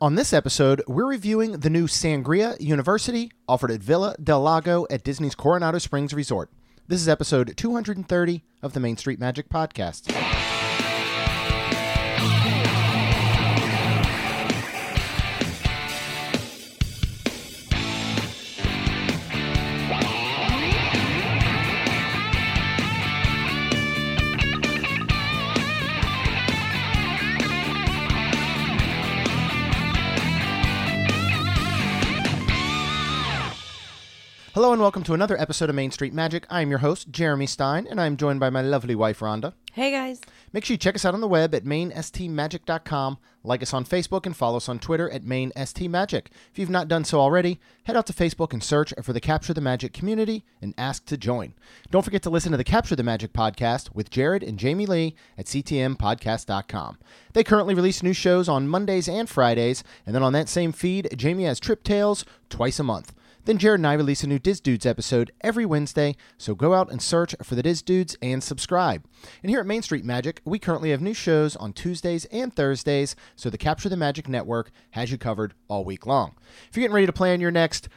On this episode, we're reviewing the new Sangria University offered at Villa del Lago at Disney's Coronado Springs Resort. This is episode 230 of the Main Street Magic Podcast. Hello and welcome to another episode of Main Street Magic. I am your host, Jeremy Stein, and I am joined by my lovely wife, Rhonda. Hey guys. Make sure you check us out on the web at mainstmagic.com, like us on Facebook, and follow us on Twitter at mainstmagic. If you've not done so already, head out to Facebook and search for the Capture the Magic community and ask to join. Don't forget to listen to the Capture the Magic podcast with Jared and Jamie Lee at ctmpodcast.com. They currently release new shows on Mondays and Fridays, and then on that same feed, Jamie has Trip Tales twice a month. Then Jared and I release a new Diz Dudes episode every Wednesday, so go out and search for the Diz Dudes and subscribe. And here at Main Street Magic, we currently have new shows on Tuesdays and Thursdays, so the Capture the Magic Network has you covered all week long. If you're getting ready to plan your next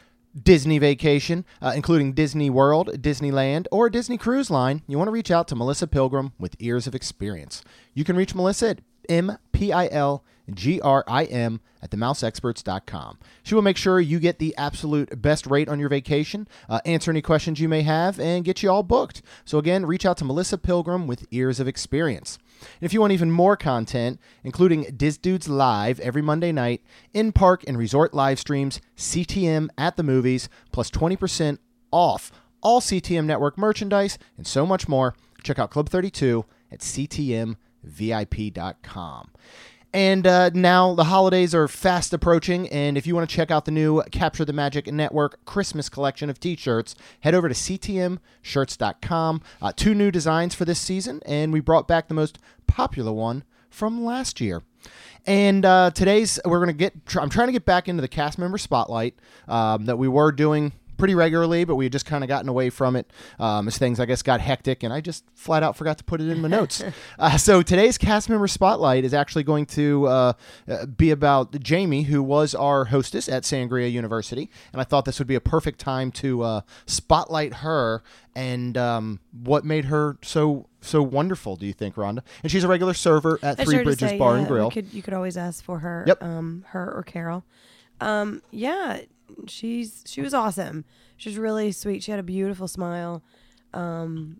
Disney vacation, uh, including Disney World, Disneyland, or Disney Cruise Line, you want to reach out to Melissa Pilgrim with Ears of Experience. You can reach Melissa at M-P-I-L G-R-I-M at themouseexperts.com. She will make sure you get the absolute best rate on your vacation, uh, answer any questions you may have, and get you all booked. So again, reach out to Melissa Pilgrim with Ears of Experience. And if you want even more content, including Diz Dudes Live every Monday night, in park and resort live streams, CTM at the movies, plus 20% off all CTM network merchandise, and so much more, check out Club 32 at CTMVIP.com. And uh, now the holidays are fast approaching, and if you want to check out the new Capture the Magic Network Christmas collection of t-shirts, head over to ctmshirts.com. Uh, two new designs for this season, and we brought back the most popular one from last year. And uh, today's we're gonna get. I'm trying to get back into the cast member spotlight um, that we were doing pretty regularly, but we had just kind of gotten away from it um, as things, I guess, got hectic, and I just flat out forgot to put it in my notes. uh, so today's cast member spotlight is actually going to uh, uh, be about Jamie, who was our hostess at Sangria University, and I thought this would be a perfect time to uh, spotlight her and um, what made her so so wonderful. Do you think, Rhonda? And she's a regular server at I Three to Bridges say, Bar yeah, and Grill. You could, you could always ask for her. Yep. Um, her or Carol. Um, yeah, she's she was awesome. She was really sweet. She had a beautiful smile. Um,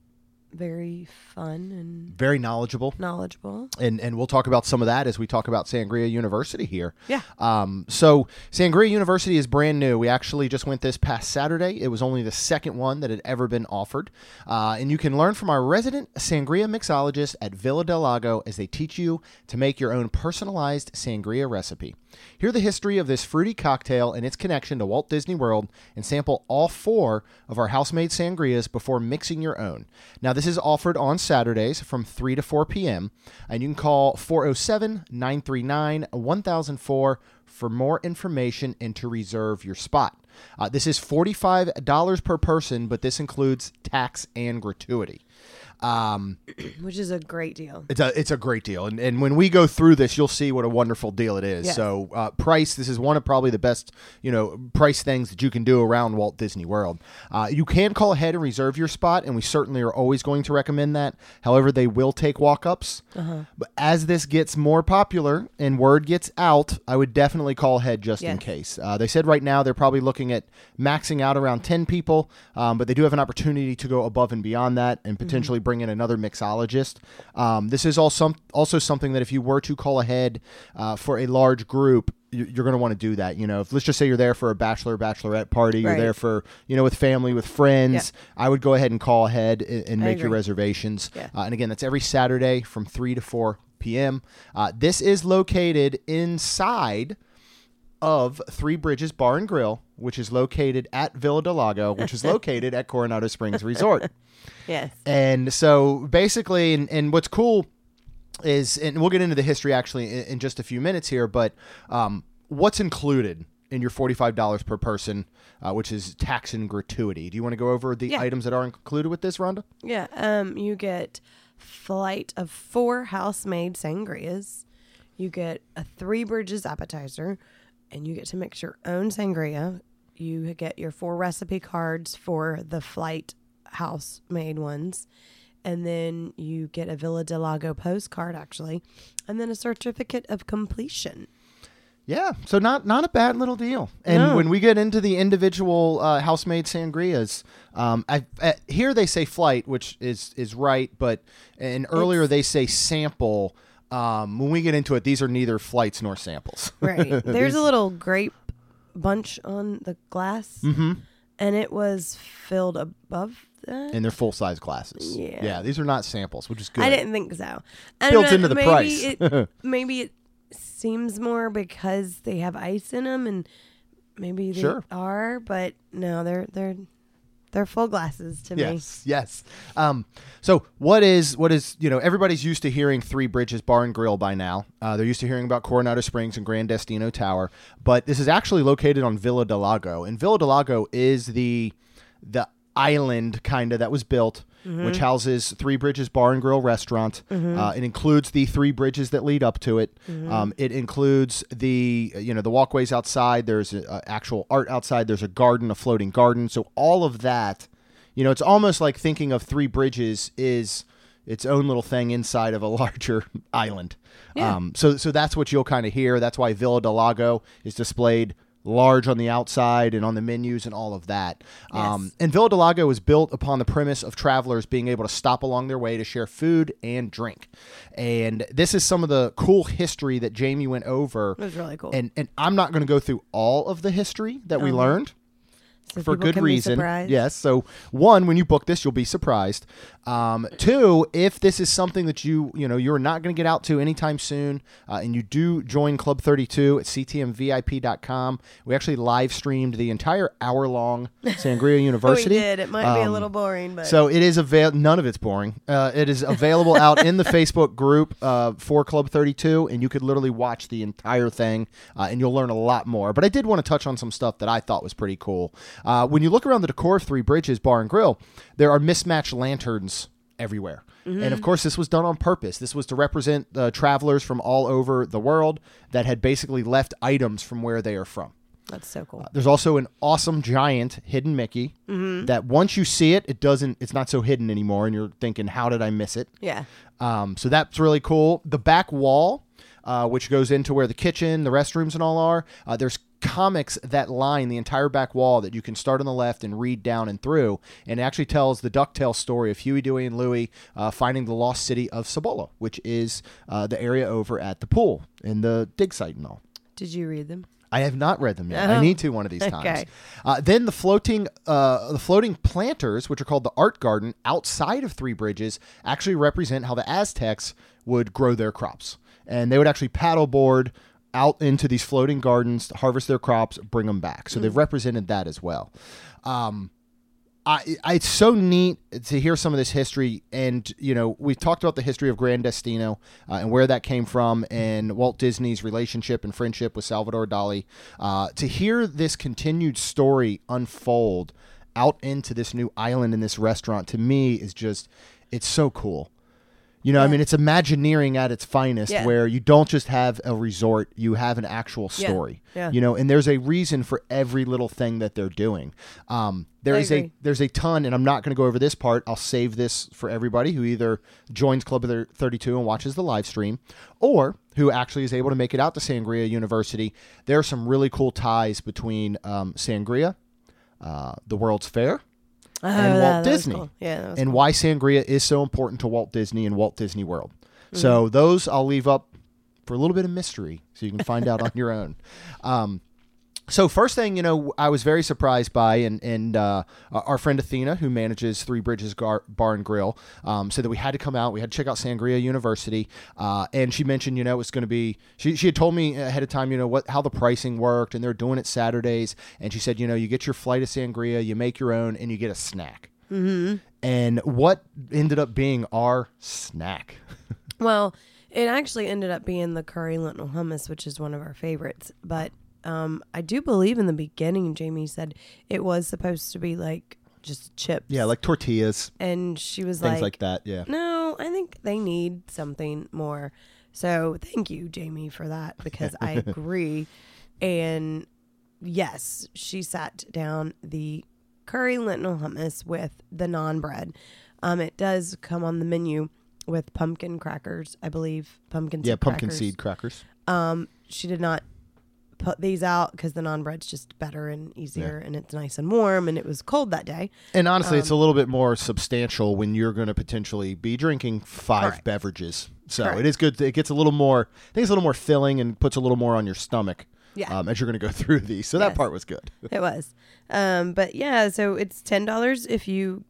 very fun and Very knowledgeable. knowledgeable. and and we'll talk about some of that as we talk about Sangria University here. Yeah. Um, so Sangria University is brand new. We actually just went this past Saturday. It was only the second one that had ever been offered, uh, and you can learn from our resident Sangria mixologist at Villa del Lago as they teach you to make your own personalized Sangria recipe. Hear the history of this fruity cocktail and its connection to Walt Disney World, and sample all four of our house-made sangrias before mixing your own. Now, this is offered on Saturdays from 3 to 4 p.m., and you can call 407 939 1004 for more information and to reserve your spot. Uh, this is $45 per person, but this includes tax and gratuity. Um, Which is a great deal. it's a it's a great deal, and and when we go through this, you'll see what a wonderful deal it is. Yes. So uh, price, this is one of probably the best you know price things that you can do around Walt Disney World. Uh, you can call ahead and reserve your spot, and we certainly are always going to recommend that. However, they will take walk ups. But as this gets more popular and word gets out, I would definitely call ahead just in case. Uh, they said right now they're probably looking at maxing out around ten people, um, but they do have an opportunity to go above and beyond that and potentially bring in another mixologist. Um, this is also also something that if you were to call ahead uh, for a large group, you- you're going to want to do that. You know, if let's just say you're there for a bachelor bachelorette party, you're Right. there for you know with family with friends. I would go ahead and call ahead and, and make your reservations. Yeah. Uh, and again, that's every Saturday from three to four p.m. Uh, this is located inside of Three Bridges Bar and Grill, which is located at Villa del Lago, which is located at Coronado Springs Resort. Yes. And so basically, and, and what's cool is, and we'll get into the history actually in, in just a few minutes here, but um, what's included in your $45 per person, uh, which is tax and gratuity. Do you want to go over the Yeah. items that are included with this, Rhonda? Yeah. Um, you get flight of four house-made sangrias. You get a Three Bridges appetizer, and you get to mix your own sangria. You get your four recipe cards for the flight house made ones. And then you get a Villa del Lago postcard, actually, and then a certificate of completion. Yeah, so not not a bad little deal. And No. when we get into the individual uh, house-made sangrias, um, I, uh, here they say flight, which is is right, but and earlier they say sample. Um, when we get into it, these are neither flights nor samples. Right. There's a little grape bunch on the glass, mm-hmm. and it was filled above that. And they're full-size glasses. Yeah. yeah, these are not samples, which is good. I didn't think so. And Built into the maybe price. it, maybe it seems more because they have ice in them, and maybe they Sure. are, but no, they're they're they're full glasses to me. Yes, yes. Um, so what is what is you know everybody's used to hearing Three Bridges Bar and Grill by now. Uh, they're used to hearing about Coronado Springs and Grand Destino Tower, but this is actually located on Villa del Lago, and Villa del Lago is the the island kind of that was built. Which houses Three Bridges Bar and Grill restaurant. Uh, it includes the three bridges that lead up to it. Um, it includes the you know the walkways outside. There's a, a actual art outside. There's a garden, a floating garden. So all of that you know, it's almost like thinking of Three Bridges is its own little thing inside of a larger island. Yeah. Um, so, so that's what you'll kind of hear. That's why Villa del Lago is displayed large on the outside and on the menus and all of that. Um, Yes. and Villa del Lago was built upon the premise of travelers being able to stop along their way to share food and drink. And this is some of the cool history that Jamie went over. It was really cool. And, and I'm not going to go through all of the history that we Uh-huh. learned So for good reason. Yes. So one, when you book this, you'll be surprised. Um, two, if this is something that you you know you're not going to get out to anytime soon, uh, and you do join Club 32 at ctmvip.com, we actually live streamed the entire hour long Sangria University. We did. It might be a Um, little boring, but So it is avail. None of it's boring. Uh, it is available out in the Facebook group uh, for Club 32, and you could literally watch the entire thing, uh, and you'll learn a lot more. But I did want to touch on some stuff that I thought was pretty cool. Uh, when you look around the decor of Three Bridges Bar and Grill, there are mismatched lanterns everywhere. And of course, this was done on purpose. This was to represent uh, travelers from all over the world that had basically left items from where they are from. that's so cool. There's also an awesome giant hidden Mickey that once you see it, it doesn't. It's not so hidden anymore, and you're thinking, "How did I miss it?" Yeah. Um, so that's really cool. The back wall, uh, which goes into where the kitchen, the restrooms, and all are. Uh, there's comics that line the entire back wall that you can start on the left and read down and through, and actually tells the Ducktales story of Huey, Dewey, and Louie uh, finding the lost city of Cibola, which is uh, the area over at the pool and the dig site and all. Did you read them? I have not read them yet. I Oh. need to one of these times. Okay. Uh, then the floating, uh, the floating planters, which are called the art garden outside of Three Bridges, actually represent how the Aztecs would grow their crops, and they would actually paddleboard out into these floating gardens to harvest their crops, bring them back. So they've represented that as well. Um, I, I, it's so neat to hear some of this history, and you know we've talked about the history of Grand Destino uh, and where that came from, and Walt Disney's relationship and friendship with Salvador Dali. Uh, to hear this continued story unfold out into this new island and this restaurant, to me, is just it's so cool. You know, I mean, it's Imagineering at its finest, Yeah. where you don't just have a resort, you have an actual story. Yeah. You know, and there's a reason for every little thing that they're doing. Um, there I is a there's a ton, and I'm not going to go over this part. I'll save this for everybody who either joins Club of 32 and watches the live stream, or who actually is able to make it out to Sangria University. There are some really cool ties between um, Sangria, uh, the World's Fair, Oh, and that- Walt that Disney. cool. Yeah. That and cool. why Sangria is so important to Walt Disney and Walt Disney World. Mm-hmm. So those I'll leave up for a little bit of mystery, so you can find out on your own. Um, so first thing, you know, I was very surprised by, and and uh, our friend Athena, who manages Three Bridges Gar- Bar and Grill, um, said that we had to come out. We had to check out Sangria University, uh, and she mentioned, you know, it's going to be. She, she had told me ahead of time, you know, what how the pricing worked, and they're doing it Saturdays. And she said, you know, you get your flight of Sangria, you make your own, and you get a snack. Mm-hmm. And what ended up being our snack? Well, it actually ended up being the curry lentil hummus, which is one of our favorites. But um, I do believe in the beginning, Jamie said it was supposed to be like just chips. yeah, like tortillas, and she was things like, like that. Yeah. "No, I think they need something more." So thank you, Jamie, for that because I agree. and yes, she sat down the curry lentil hummus with the naan bread. Um, it does come on the menu with pumpkin crackers, I believe. Pumpkin Yeah, seed pumpkin crackers. seed crackers. Um, she did not put these out because the naan bread's just better and easier, and it's nice and warm, and it was cold that day. And honestly, Um, it's a little bit more substantial when you're going to potentially be drinking five beverages. So Correct. it is good. It gets a little more. I think it's a little more filling and puts a little more on your stomach. Yeah. Um, as you're going to go through these, so that part was good. It was. Um, but yeah, so it's ten dollars if you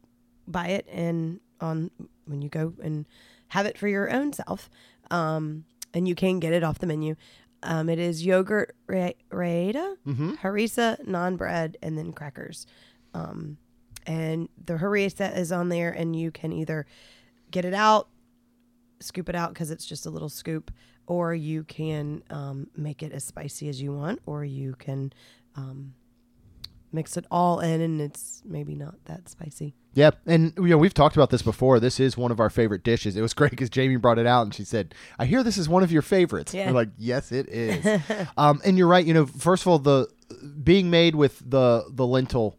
buy it and on when you go and have it for your own self. Um, and you can get it off the menu. Um, it is yogurt ra- raita, Mm-hmm. harissa, naan bread, and then crackers. Um, and the harissa is on there, and you can either get it out, scoop it out because it's just a little scoop, or you can um, make it as spicy as you want, or you can um, mix it all in, and it's maybe not that spicy. Yep, and you know we've talked about this before. This is one of our favorite dishes. It was great because Jamie brought it out and she said, "I hear this is one of your favorites." Yeah. We're like, "Yes, it is." um, and you're right. You know, first of all, the being made with the the lentil,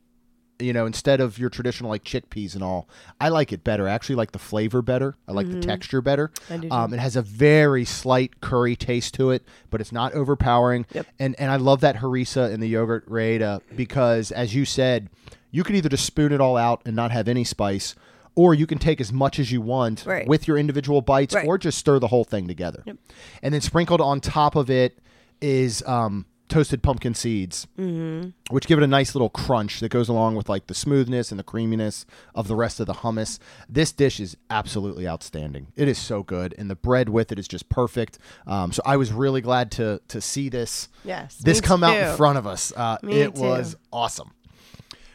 you know, instead of your traditional like chickpeas and all, I like it better. I actually like the flavor better. I like the texture better. Um, it has a very slight curry taste to it, but it's not overpowering. Yep. And and I love that harissa and the yogurt raita because, as you said, you could either just spoon it all out and not have any spice, or you can take as much as you want Right. with your individual bites, Right. or just stir the whole thing together. Yep. And then sprinkled on top of it is um, toasted pumpkin seeds, Mm-hmm. which give it a nice little crunch that goes along with like the smoothness and the creaminess of the rest of the hummus. This dish is absolutely outstanding. It is so good, and the bread with it is just perfect. Um, so I was really glad to to see this Yes, this me come out in front of us. Uh, it too. was awesome.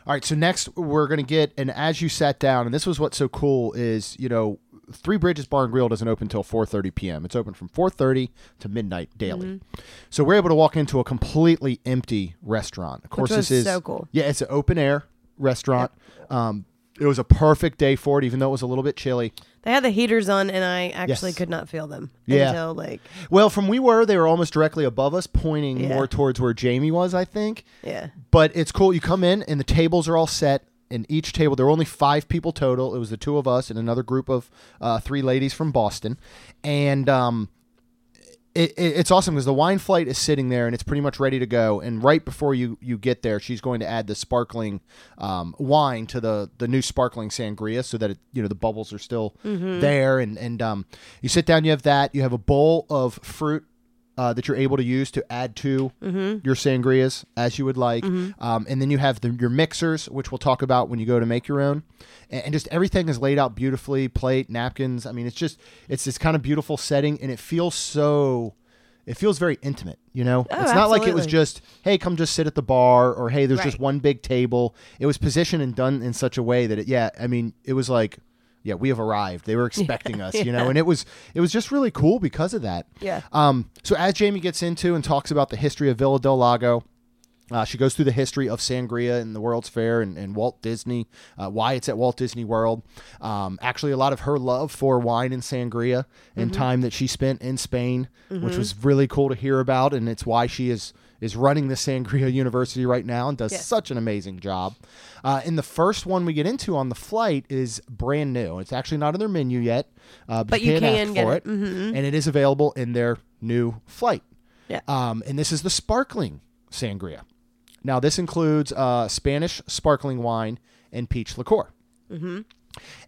All right, so next we're gonna get, and as you sat down, and this was what's so cool is you know. Three Bridges Bar and Grill doesn't open until 4:30 p.m. It's open from 4:30 to midnight daily. Mm-hmm. So we're able to walk into a completely empty restaurant. Of course, this is so cool. Yeah, it's an open air restaurant. Um, it was a perfect day for it, even though it was a little bit chilly. They had the heaters on, and I actually Yes. could not feel them Yeah. until like Well, from we were, they were almost directly above us, pointing Yeah. more towards where Jamie was, I think. yeah. But it's cool. You come in and the tables are all set. And each table, there were only five people total. It was the two of us and another group of uh, three ladies from Boston. And um, it, it, it's awesome because the wine flight is sitting there and it's pretty much ready to go. And right before you, you get there, she's going to add the sparkling um, wine to the, the new sparkling sangria so that it, you know the bubbles are still there. And and um, you sit down, you have that. You have a bowl of fruit uh, that you're able to use to add to your sangrias as you would like. Um, and then you have the, your mixers, which we'll talk about when you go to make your own. And, and just everything is laid out beautifully plate, napkins. I mean, it's just, it's this kind of beautiful setting and it feels so. It feels very intimate, you know. Oh, it's not like it was just, "Hey, come just sit at the bar," or "Hey, there's just one big table." It was positioned and done in such a way that, it, yeah, I mean, it was like, yeah, we have arrived. They were expecting us, you know, and it was, it was just really cool because of that. Yeah. Um, so as Jamie gets into and talks about the history of Villa del Lago, uh, she goes through the history of sangria and the World's Fair and, and Walt Disney, uh, why it's at Walt Disney World. Um, actually, a lot of her love for wine and sangria and time that she spent in Spain, which was really cool to hear about, and it's why she is is running the Sangria University right now and does Yes. such an amazing job. Uh, and the first one we get into on the flight is brand new. It's actually not in their menu yet, uh, But you can't can get for it. Mm-hmm. and it is available in their new flight. Yeah. Um, and this is the sparkling sangria. Now, this includes uh, Spanish sparkling wine and peach liqueur. Mm-hmm.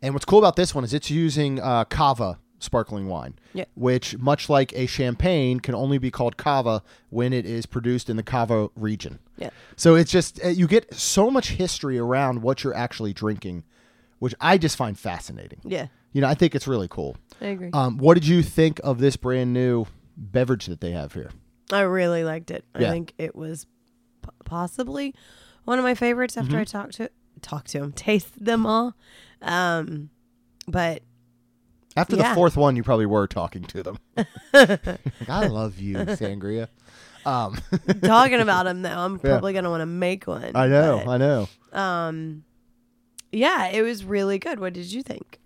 And what's cool about this one is it's using uh, cava sparkling wine, Yeah. which, much like a champagne, can only be called cava when it is produced in the cava region. Yeah. So it's just, uh, you get so much history around what you're actually drinking, which I just find fascinating. Yeah. You know, I think it's really cool. I agree. Um, what did you think of this brand new beverage that they have here? I really liked it. I think it was p- possibly one of my favorites after Mm-hmm. I talked to talked to them, tasted them all. Um, but After Yeah. the fourth one, you probably were talking to them. like, I love you, Sangria. Um, talking about them though, I'm probably gonna want to make one. I know, but, I know. um, yeah, it was really good. What did you think?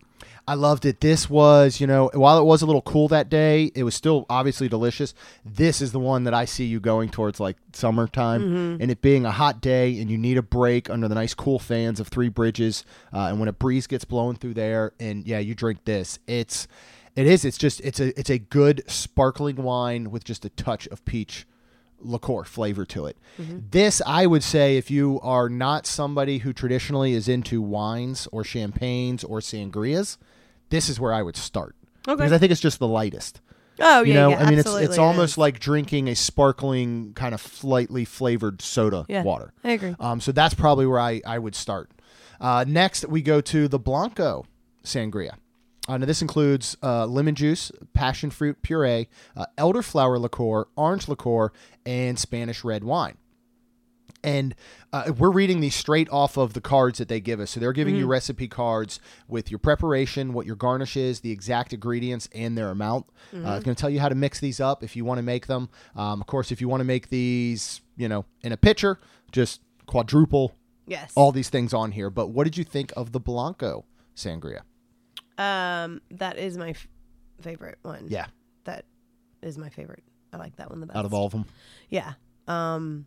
I loved it. This was, you know, while it was a little cool that day, it was still obviously delicious. This is the one that I see you going towards like summertime Mm-hmm. and it being a hot day and you need a break under the nice cool fans of Three Bridges. Uh, and when a breeze gets blowing through there and yeah, you drink this, it's, it is, it's just, it's a, it's a good sparkling wine with just a touch of peach liqueur flavor to it. This, I would say, if you are not somebody who traditionally is into wines or champagnes or sangrias, this is where I would start Okay. because I think it's just the lightest. Oh You yeah, know, yeah, I mean, it's it's almost is. like drinking a sparkling kind of slightly flavored soda Yeah. water. I agree. Um, so that's probably where I, I would start. Uh, next, we go to the Blanco Sangria. Uh, now, this includes uh, lemon juice, passion fruit puree, uh, elderflower liqueur, orange liqueur, and Spanish red wine. And uh, we're reading these straight off of the cards that they give us. So they're giving you recipe cards with your preparation, what your garnish is, the exact ingredients, and their amount. Uh, it's going to tell you how to mix these up if you want to make them. Um, of course, if you want to make these, you know, in a pitcher, just quadruple Yes. all these things on here. But what did you think of the Blanco sangria? Um, that is my f- favorite one. Yeah, That is my favorite. I like that one the best. out of all of them. Yeah. Um,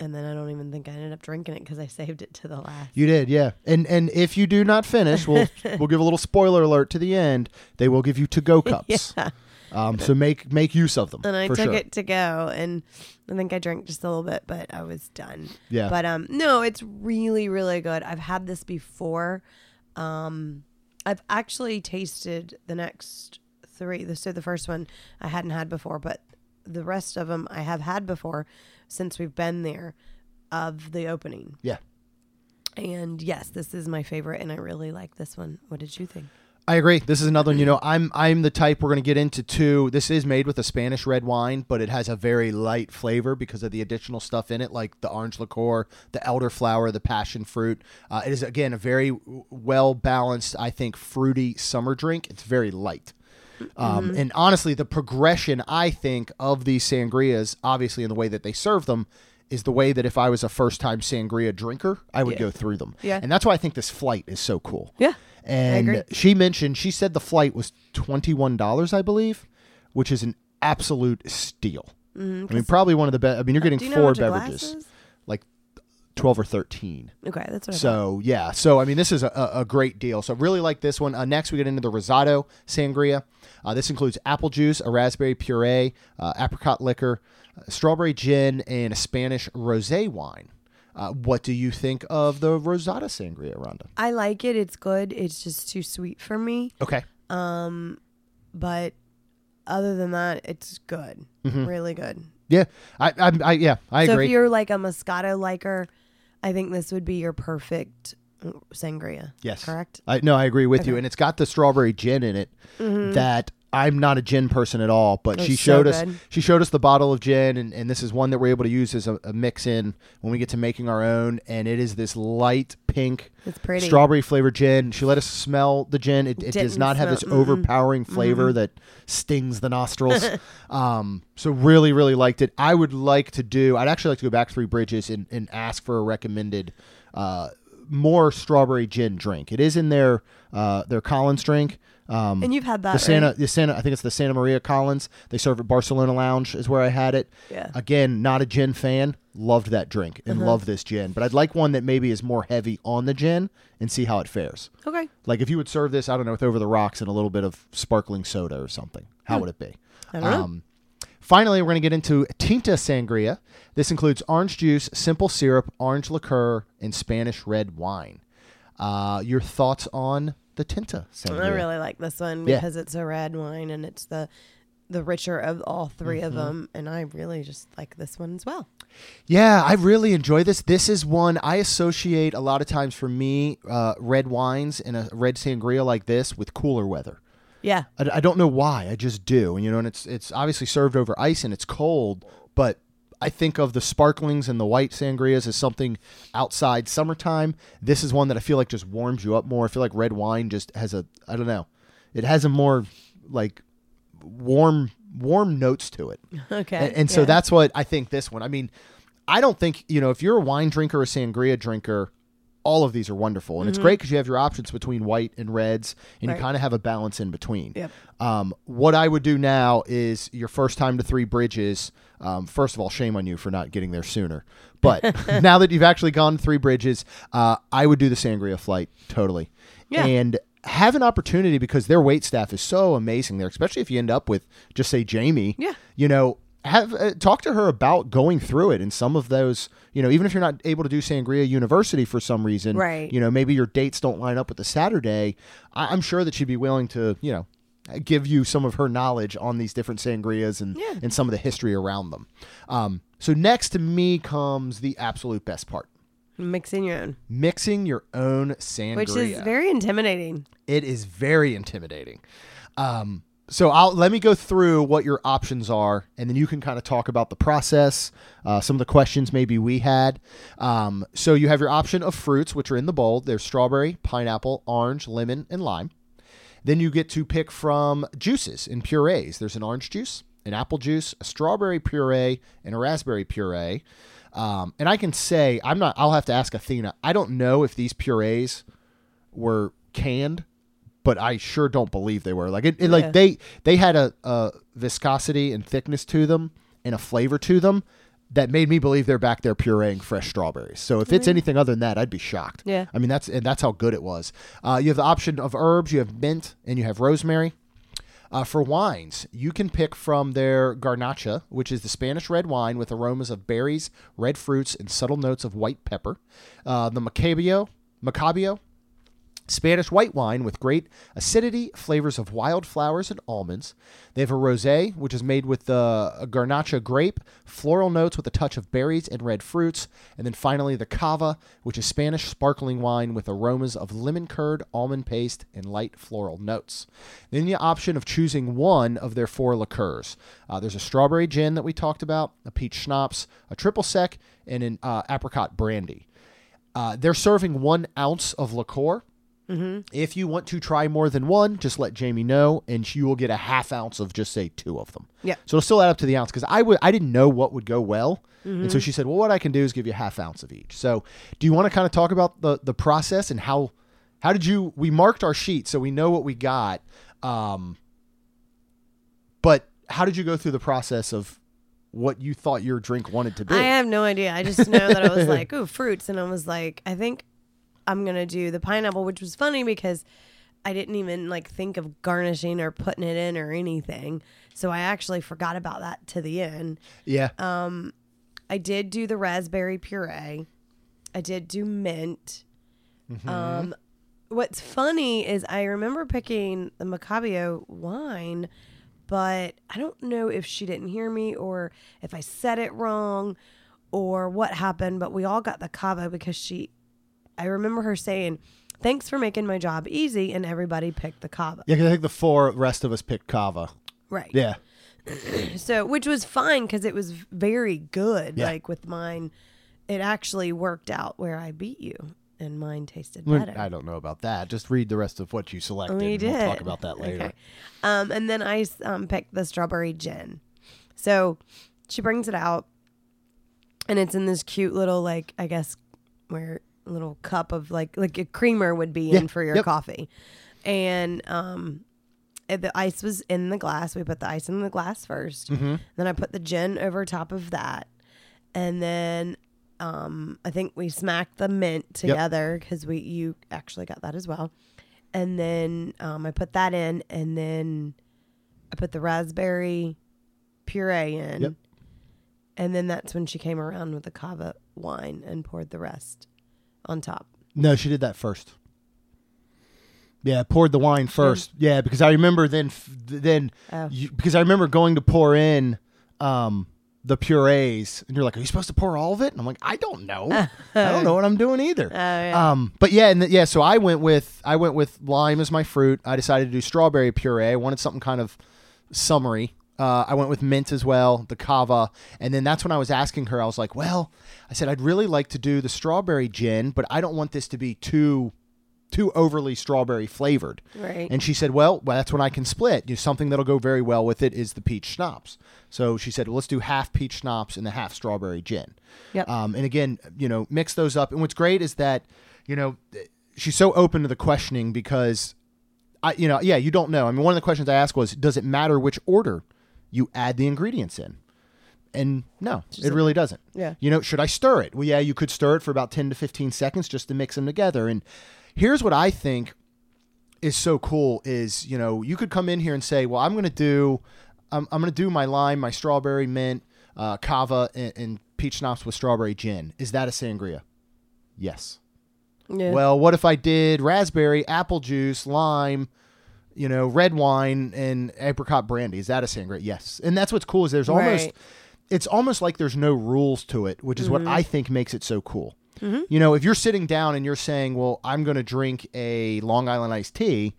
and then I don't even think I ended up drinking it because I saved it to the last. You did, yeah. And and if you do not finish, we'll we'll give a little spoiler alert to the end. They will give you to go cups. Yeah. Um, so make make use of them. And I took sure. it to go, and I think I drank just a little bit, but I was done. Yeah. But um, no, it's really, really good. I've had this before. Um, I've actually tasted the next three. So the first one I hadn't had before, but the rest of them I have had before since we've been there of the opening. Yeah. And yes, this is my favorite, and I really like this one. What did you think? I agree. This is another one. You know, I'm I'm the type we're going to get into too. This is made with a Spanish red wine, but it has a very light flavor because of the additional stuff in it, like the orange liqueur, the elderflower, the passion fruit. Uh, it is again a very well balanced, I think, fruity summer drink. It's very light. Um, And honestly, the progression I think of these sangrias, obviously in the way that they serve them, is the way that if I was a first time sangria drinker, I would Yeah. go through them. Yeah. And that's why I think this flight is so cool. Yeah. And she mentioned she said the flight was twenty one dollars, I believe, which is an absolute steal. I mean, probably one of the best. I mean, you're getting Mm-hmm. You four how much a beverages, like twelve or thirteen. Okay, that's what I. So yeah, so I mean, this is a, a great deal. So really like this one. Uh, next, we get into the Rosado Sangria. Uh, this includes apple juice, a raspberry puree, uh, apricot liquor, uh, strawberry gin, and a Spanish rosé wine. Uh, what do you think of the Rosada Sangria, Rhonda? I like it. It's good. It's just too sweet for me. Okay. Um, but other than that, it's good. Really good. Yeah, I, I, I yeah, Mm-hmm. I so agree. if you're like a Moscato liker, I think this would be your perfect uh, sangria. Yes. Correct? I no, I agree with you, Okay. Mm-hmm. and it's got the strawberry gin in it. That I'm not a gin person at all, but Oh, she so showed us she showed us the bottle of gin, and, and this is one that we're able to use as a, a mix in when we get to making our own, and it is this light pink It's pretty. strawberry flavored gin. She let us smell the gin. It, it does not have this mm-mm. overpowering flavor that stings the nostrils. um, so really, really liked it. I would like to do. I'd actually like to go back Three Bridges and, and ask for a recommended uh, more strawberry gin drink. It is in their uh, their Collins drink. Um, And you've had that, the Santa, right? the Santa. I think it's the Santa Maria Collins. They serve at Barcelona Lounge is where I had it. Yeah. Again, not a gin fan. Loved that drink and Uh-huh. love this gin, but I'd like one that maybe is more heavy on the gin and see how it fares. Okay. Like if you would serve this, I don't know, with over the rocks and a little bit of sparkling soda or something, how would it be? Hmm. I don't know. Um, finally, we're going to get into Tinta Sangria. This includes orange juice, simple syrup, orange liqueur, and Spanish red wine. Uh, your thoughts on the Tinta Sangria? I really like this one Yeah. because it's a red wine and it's the the richer of all 3 Mm-hmm. of them. And I really just like this one as well. Yeah, I really enjoy this. This is one I associate a lot of times for me, uh, red wines and a red sangria like this with cooler weather. Yeah. I, I don't know why. I just do. And you know, and it's it's obviously served over ice and it's cold, but I think of the sparklings and the white sangrias as something outside summertime. This is one that I feel like just warms you up more. I feel like red wine just has a I don't know. It has a more like warm warm notes to it. Okay. And, and so yeah. that's what I think this one. I mean, I don't think, you know, if you're a wine drinker or a sangria drinker, all of these are wonderful, and it's great because you have your options between white and reds, and Right. you kind of have a balance in between. Yep. Um, what I would do now is your first time to Three Bridges. Um, first of all, shame on you for not getting there sooner. But now that you've actually gone Three Bridges, uh, I would do the Sangria flight totally. Yeah. And have an opportunity because their wait staff is so amazing there, especially if you end up with just say Jamie. Yeah. You know, have uh, talk to her about going through it and some of those. You know, even if you're not able to do Sangria University for some reason, Right. You know, maybe your dates don't line up with the Saturday. I- I'm sure that she'd be willing to, you know, give you some of her knowledge on these different sangrias and Yeah. and some of the history around them. Um, so next to me comes the absolute best part: Mixing your own, mixing your own sangria which is very intimidating. it is very intimidating. Um, so I'll let me go through what your options are, and then you can kind of talk about the process, uh, some of the questions maybe we had. Um, so you have your option of fruits, which are in the bowl. There's strawberry, pineapple, orange, lemon, and lime. Then you get to pick from juices and purees. There's an orange juice, an apple juice, a strawberry puree, and a raspberry puree. Um, and I can say I'm not. I'll have to ask Athena. I don't know if these purees were canned, but I sure don't believe they were. Like it, it Yeah. like they they had a, a viscosity and thickness to them and a flavor to them that made me believe they're back there pureeing fresh strawberries. So if it's anything other than that, I'd be shocked. Yeah. I mean that's and that's how good it was. Uh, you have the option of herbs. You have mint and you have rosemary. Uh, for wines, you can pick from their Garnacha, which is the Spanish red wine with aromas of berries, red fruits, and subtle notes of white pepper. Uh, the Macabeo, Macabeo, Spanish white wine with great acidity, flavors of wildflowers and almonds. They have a rosé, which is made with the Garnacha grape, floral notes with a touch of berries and red fruits, and then finally the Cava, which is Spanish sparkling wine with aromas of lemon curd, almond paste, and light floral notes. Then the option of choosing one of their four liqueurs. Uh, there's a strawberry gin that we talked about, a peach schnapps, a triple sec, and an uh, apricot brandy. Uh, they're serving one ounce of liqueur. If you want to try more than one, just let Jamie know, and she will get a half ounce of just say two of them. Yeah. So it'll still add up to the ounce because I would I didn't know what would go well, and so she said, "Well, what I can do is give you a half ounce of each." So, do you want to kind of talk about the the process and how how did you? We marked our sheet so we know what we got, um, but how did you go through the process of what you thought your drink wanted to be? I have no idea. I just know that I was like, ooh, fruits. And I was like, I think I'm going to do the pineapple, which was funny because I didn't even like think of garnishing or putting it in or anything. So I actually forgot about that to the end. yeah. Um, I did do the raspberry puree. I did do mint. Um, what's funny is I remember picking the Macabeo wine, but I don't know if she didn't hear me or if I said it wrong or what happened. But we all got the Cava because she, I remember her saying, "Thanks for making my job easy," and everybody picked the Cava. yeah, 'cause I think the four rest of us picked Cava. Right. Yeah. So, which was fine because it was very good. Yeah. Like with mine, it actually worked out where I beat you, and mine tasted Well, better. I don't know about that. Just read the rest of what you selected. We and did. We'll talk about that later. Okay. Um, and then I um, picked the strawberry gin. So she brings it out, and it's in this cute little like I guess where little cup of like like a creamer would be in for your Yep. coffee, and um. uh, The ice was in the glass. We put the ice in the glass 1st Mm-hmm. Then I put the gin over top of that, and then um, I think we smacked the mint together because we you actually got that as well. And then um, I put that in, and then I put the raspberry puree in, Yep. and then that's when she came around with the cava wine and poured the rest on top. No, she did that first. Yeah, poured the wine first. Yeah, because I remember then then Oh. you, because I remember going to pour in um the purees and you're like, "Are you supposed to pour all of it?" And I'm like, "I don't know. I don't know what I'm doing either." Oh, yeah. Um, but yeah, and th- yeah, so I went with I went with lime as my fruit. I decided to do strawberry puree. I wanted something kind of summery. Uh, I went with mint as well, the cava, and then that's when I was asking her. I was like, "Well, I said I'd really like to do the strawberry gin, but I don't want this to be too too overly strawberry flavored." Right. And she said, "Well, well that's when I can split. You know, something that'll go very well with it is the peach schnapps." So she said, well, "Let's do half peach schnapps and the half strawberry gin." Yep. Um, and again, you know, mix those up. And what's great is that you know, she's so open to the questioning because I, you know, yeah, you don't know. I mean, one of the questions I asked was, does it matter which order you add the ingredients in? And no, Just it really doesn't. Yeah. You know, should I stir it? Well, yeah, you could stir it for about 10 to 15 seconds just to mix them together. And here's what I think is so cool is, you know, you could come in here and say, well, I'm going to do, I'm, I'm going to do my lime, my strawberry mint, uh, cava, and, and peach schnapps with strawberry gin. Is that a sangria? Yes. Yeah. Well, what if I did raspberry, apple juice, lime, you know, red wine, and apricot brandy? Is that a sangria? Yes. And that's what's cool is there's almost, Right. it's almost like there's no rules to it, which is Mm-hmm. what I think makes it so cool. You know, if you're sitting down and you're saying, "Well, I'm going to drink a Long Island iced tea,"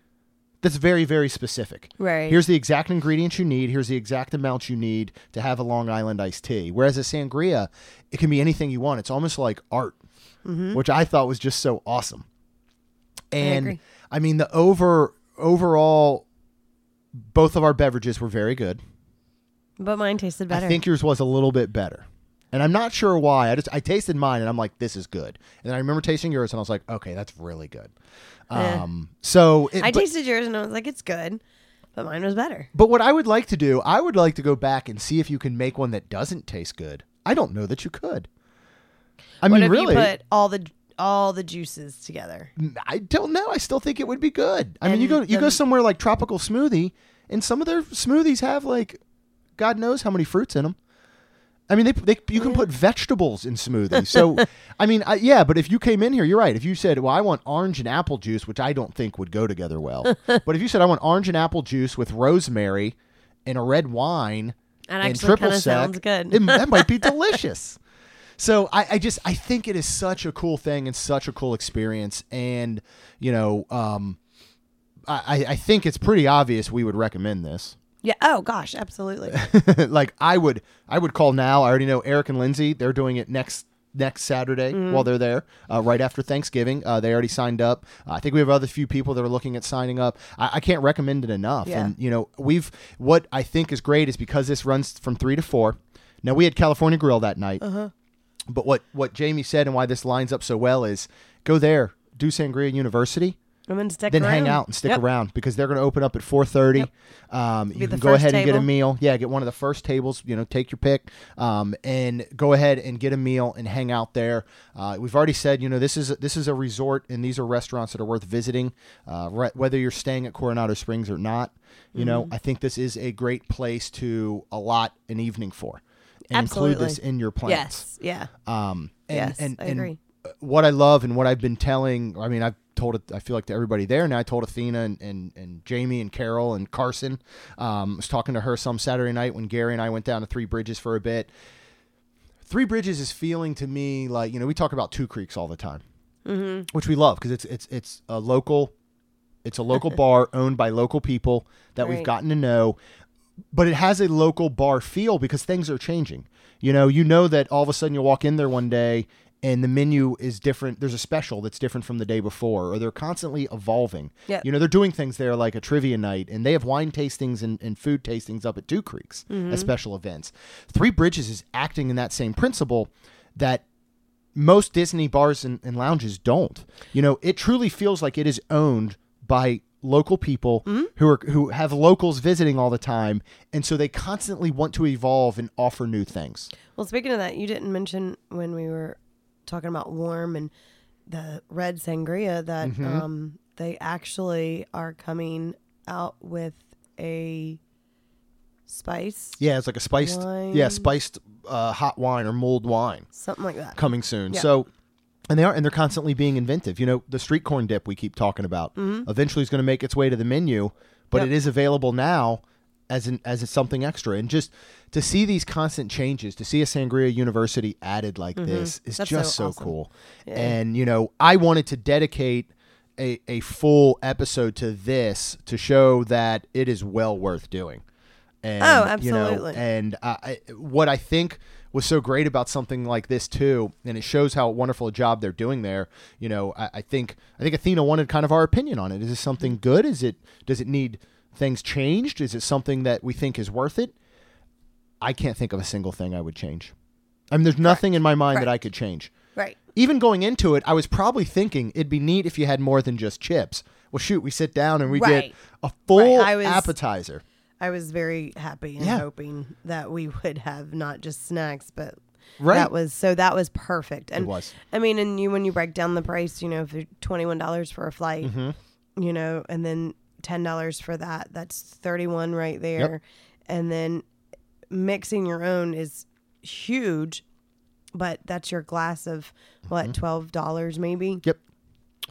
that's very, very specific. Right. Here's the exact ingredients you need. Here's the exact amount you need to have a Long Island iced tea. Whereas a sangria, it can be anything you want. It's almost like art, which I thought was just so awesome. And agree. I mean, the over overall, both of our beverages were very good. but mine tasted better. I think yours was a little bit better. And I'm not sure why. I just I tasted mine and I'm like, this is good. And then I remember tasting yours and I was like, okay, that's really good. Yeah. Um, so it, I but- tasted yours and I was like, it's good, but mine was better. But what I would like to do, I would like to go back and see if you can make one that doesn't taste good. I don't know that you could. I what mean, really, you put all the all the juices together? I don't know. I still think it would be good. I mean, you go And you go somewhere like Tropical Smoothie, and some of their smoothies have like, God knows how many fruits in them. I mean, they, they you can put vegetables in smoothies. So, I mean, I, yeah. But if you came in here, you're right. If you said, "Well, I want orange and apple juice," which I don't think would go together well, but if you said, "I want orange and apple juice with rosemary and a red wine," That and triple sec, sounds good. it- that might be delicious. So I, I just I think it is such a cool thing and such a cool experience, and you know, um, I, I think it's pretty obvious we would recommend this. Yeah. Oh gosh, absolutely. like I would I would call now. I already know Eric and Lindsay. They're doing it next next Saturday Mm-hmm. while they're there, uh, right after Thanksgiving. Uh, they already signed up. Uh, I think we have other few people that are looking at signing up. I, I can't recommend it enough. Yeah. And you know, we've what I think is great is because this runs from three to four. Now we had California Grill that night, Uh-huh. But what what Jamie said and why this lines up so well is go there, do Sangria University And then stick then hang out and stick Yep. around because they're going to open up at 4.30 um, you can go ahead and get a meal. Yeah get one of the first tables you know take your pick um, and go ahead and get a meal and hang out there. Uh, we've already said you know this is this is a resort and these are restaurants that are worth visiting uh, re- whether you're staying at coronado springs or not. You know Mm-hmm. i think this is a great place to allot an evening for and include Absolutely. this in your plans Yes. Yeah. um, and, Yes, and, I and agree. what I love and what I've been telling, I mean, I've told it, I feel like to everybody there now. I told Athena and, and, and Jamie and Carol and Carson. Um, I was talking to her some Saturday night when Gary and I went down to Three Bridges for a bit. Three Bridges is feeling to me like, you know, we talk about Two Creeks all the time, mm-hmm. which we love because it's, it's, it's a local, it's a local bar owned by local people that we've gotten to know but it has a local bar feel because things are changing. You know, you know that all of a sudden you walk in there one day and the menu is different. There's a special that's different from the day before, or they're constantly evolving. Yep. You know, they're doing things there like a trivia night, and they have wine tastings and, and food tastings up at Two Creeks as mm-hmm. special events. Three Bridges is acting in that same principle that most Disney bars and, and lounges don't. You know, it truly feels like it is owned by local people who are who have locals visiting all the time, and so they constantly want to evolve and offer new things. Well, speaking of that, you didn't mention when we were talking about warm and the red sangria that Mm-hmm. um, they actually are coming out with a spice, Yeah, it's like a spiced, Wine. yeah, spiced uh, hot wine or mulled wine something like that. coming soon. Yeah. So. And they are, and they're constantly being inventive. You know, the street corn dip we keep talking about eventually is going to make its way to the menu, but Mm-hmm. Yep. it is available now as an as something extra. And just to see these constant changes, to see a Sangria University added like this is Mm-hmm. That's just so so, awesome. cool. Yeah. And you know, I wanted to dedicate a, a full episode to this to show that it is well worth doing. And, Oh, You know, absolutely. and uh, I, what I think was so great about something like this too, and it shows how wonderful a job they're doing there. You know, I, I think I think Athena wanted kind of our opinion on it. Is this something good? Is it does it need things changed? Is it something that we think is worth it? I can't think of a single thing I would change. I mean, there's nothing in my mind that I could change. Right. Even going into it, I was probably thinking it'd be neat if you had more than just chips. Well, shoot, we sit down and we get a full Right, was- appetizer. I was very happy and Yeah. hoping that we would have not just snacks, but Right. that was so that was perfect. And was. I mean, and you when you break down the price, you know, for twenty one dollars for a flight, Mm-hmm. you know, and then ten dollars for that, that's thirty one right there. And then mixing your own is huge, but that's your glass of what twelve dollars maybe. Yep.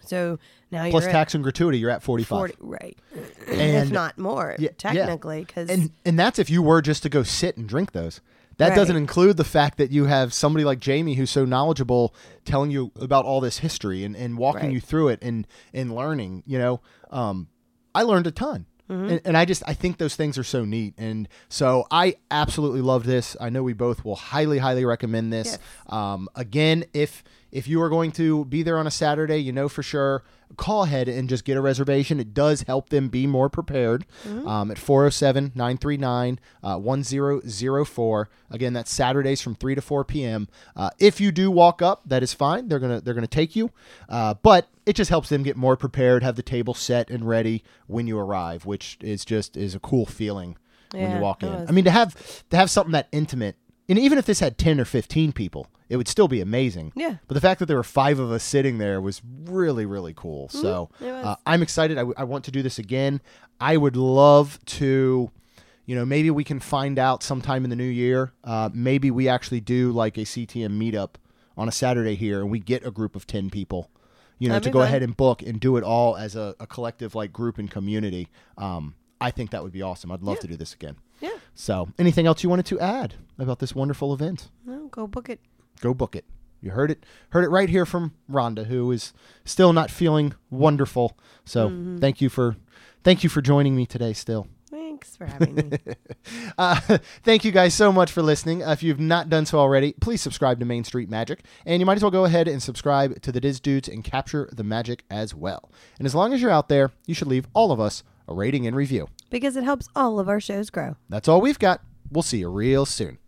So now Plus tax and gratuity, you're at 45. 40, right? And- if not more, Yeah, yeah. technically, because And and that's if you were just to go sit and drink those. That Right. doesn't include the fact that you have somebody like Jamie who's so knowledgeable telling you about all this history and, and walking Right. you through it and, and learning, you know. Um, I learned a ton. Mm-hmm. And, and I just I think those things are so neat. And so I absolutely love this. I know we both will highly, highly recommend this. Yes. Um, again, if if you are going to be there on a Saturday, you know for sure, call ahead and just get a reservation. It does help them be more prepared um, at 407 939 1004. Again, that's Saturdays from 3 to 4 p.m. Uh, if you do walk up, that is fine. They're going to they're gonna take you. Uh, but it just helps them get more prepared, have the table set and ready when you arrive, which is just is a cool feeling when you walk in. I mean, to have to have something that intimate, and even if this had ten or fifteen people, it would still be amazing. Yeah. But the fact that there were five of us sitting there was really, really cool. So Mm-hmm. was. uh, I'm excited. I, w- I want to do this again. I would love to. You know, maybe we can find out sometime in the new year. Uh, maybe we actually do like a CTM meetup on a Saturday here, and we get a group of ten people. You know, That'd to go fun. ahead and book and do it all as a, a collective like group and community. Um, I think that would be awesome. I'd love Yeah. to do this again. yeah, So, anything else you wanted to add about this wonderful event? no, go book it. Go book it. You heard it. Heard it right here from Rhonda, who is still not feeling wonderful. So, Mm-hmm. thank you for thank you for joining me today. Still, Thanks for having me. uh, thank you guys so much for listening. Uh, if you've not done so already, please subscribe to Main Street Magic, and you might as well go ahead and subscribe to the Diz Dudes and capture the magic as well. And as long as you're out there, you should leave all of us a rating and review. because it helps all of our shows grow. That's all we've got. We'll see you real soon.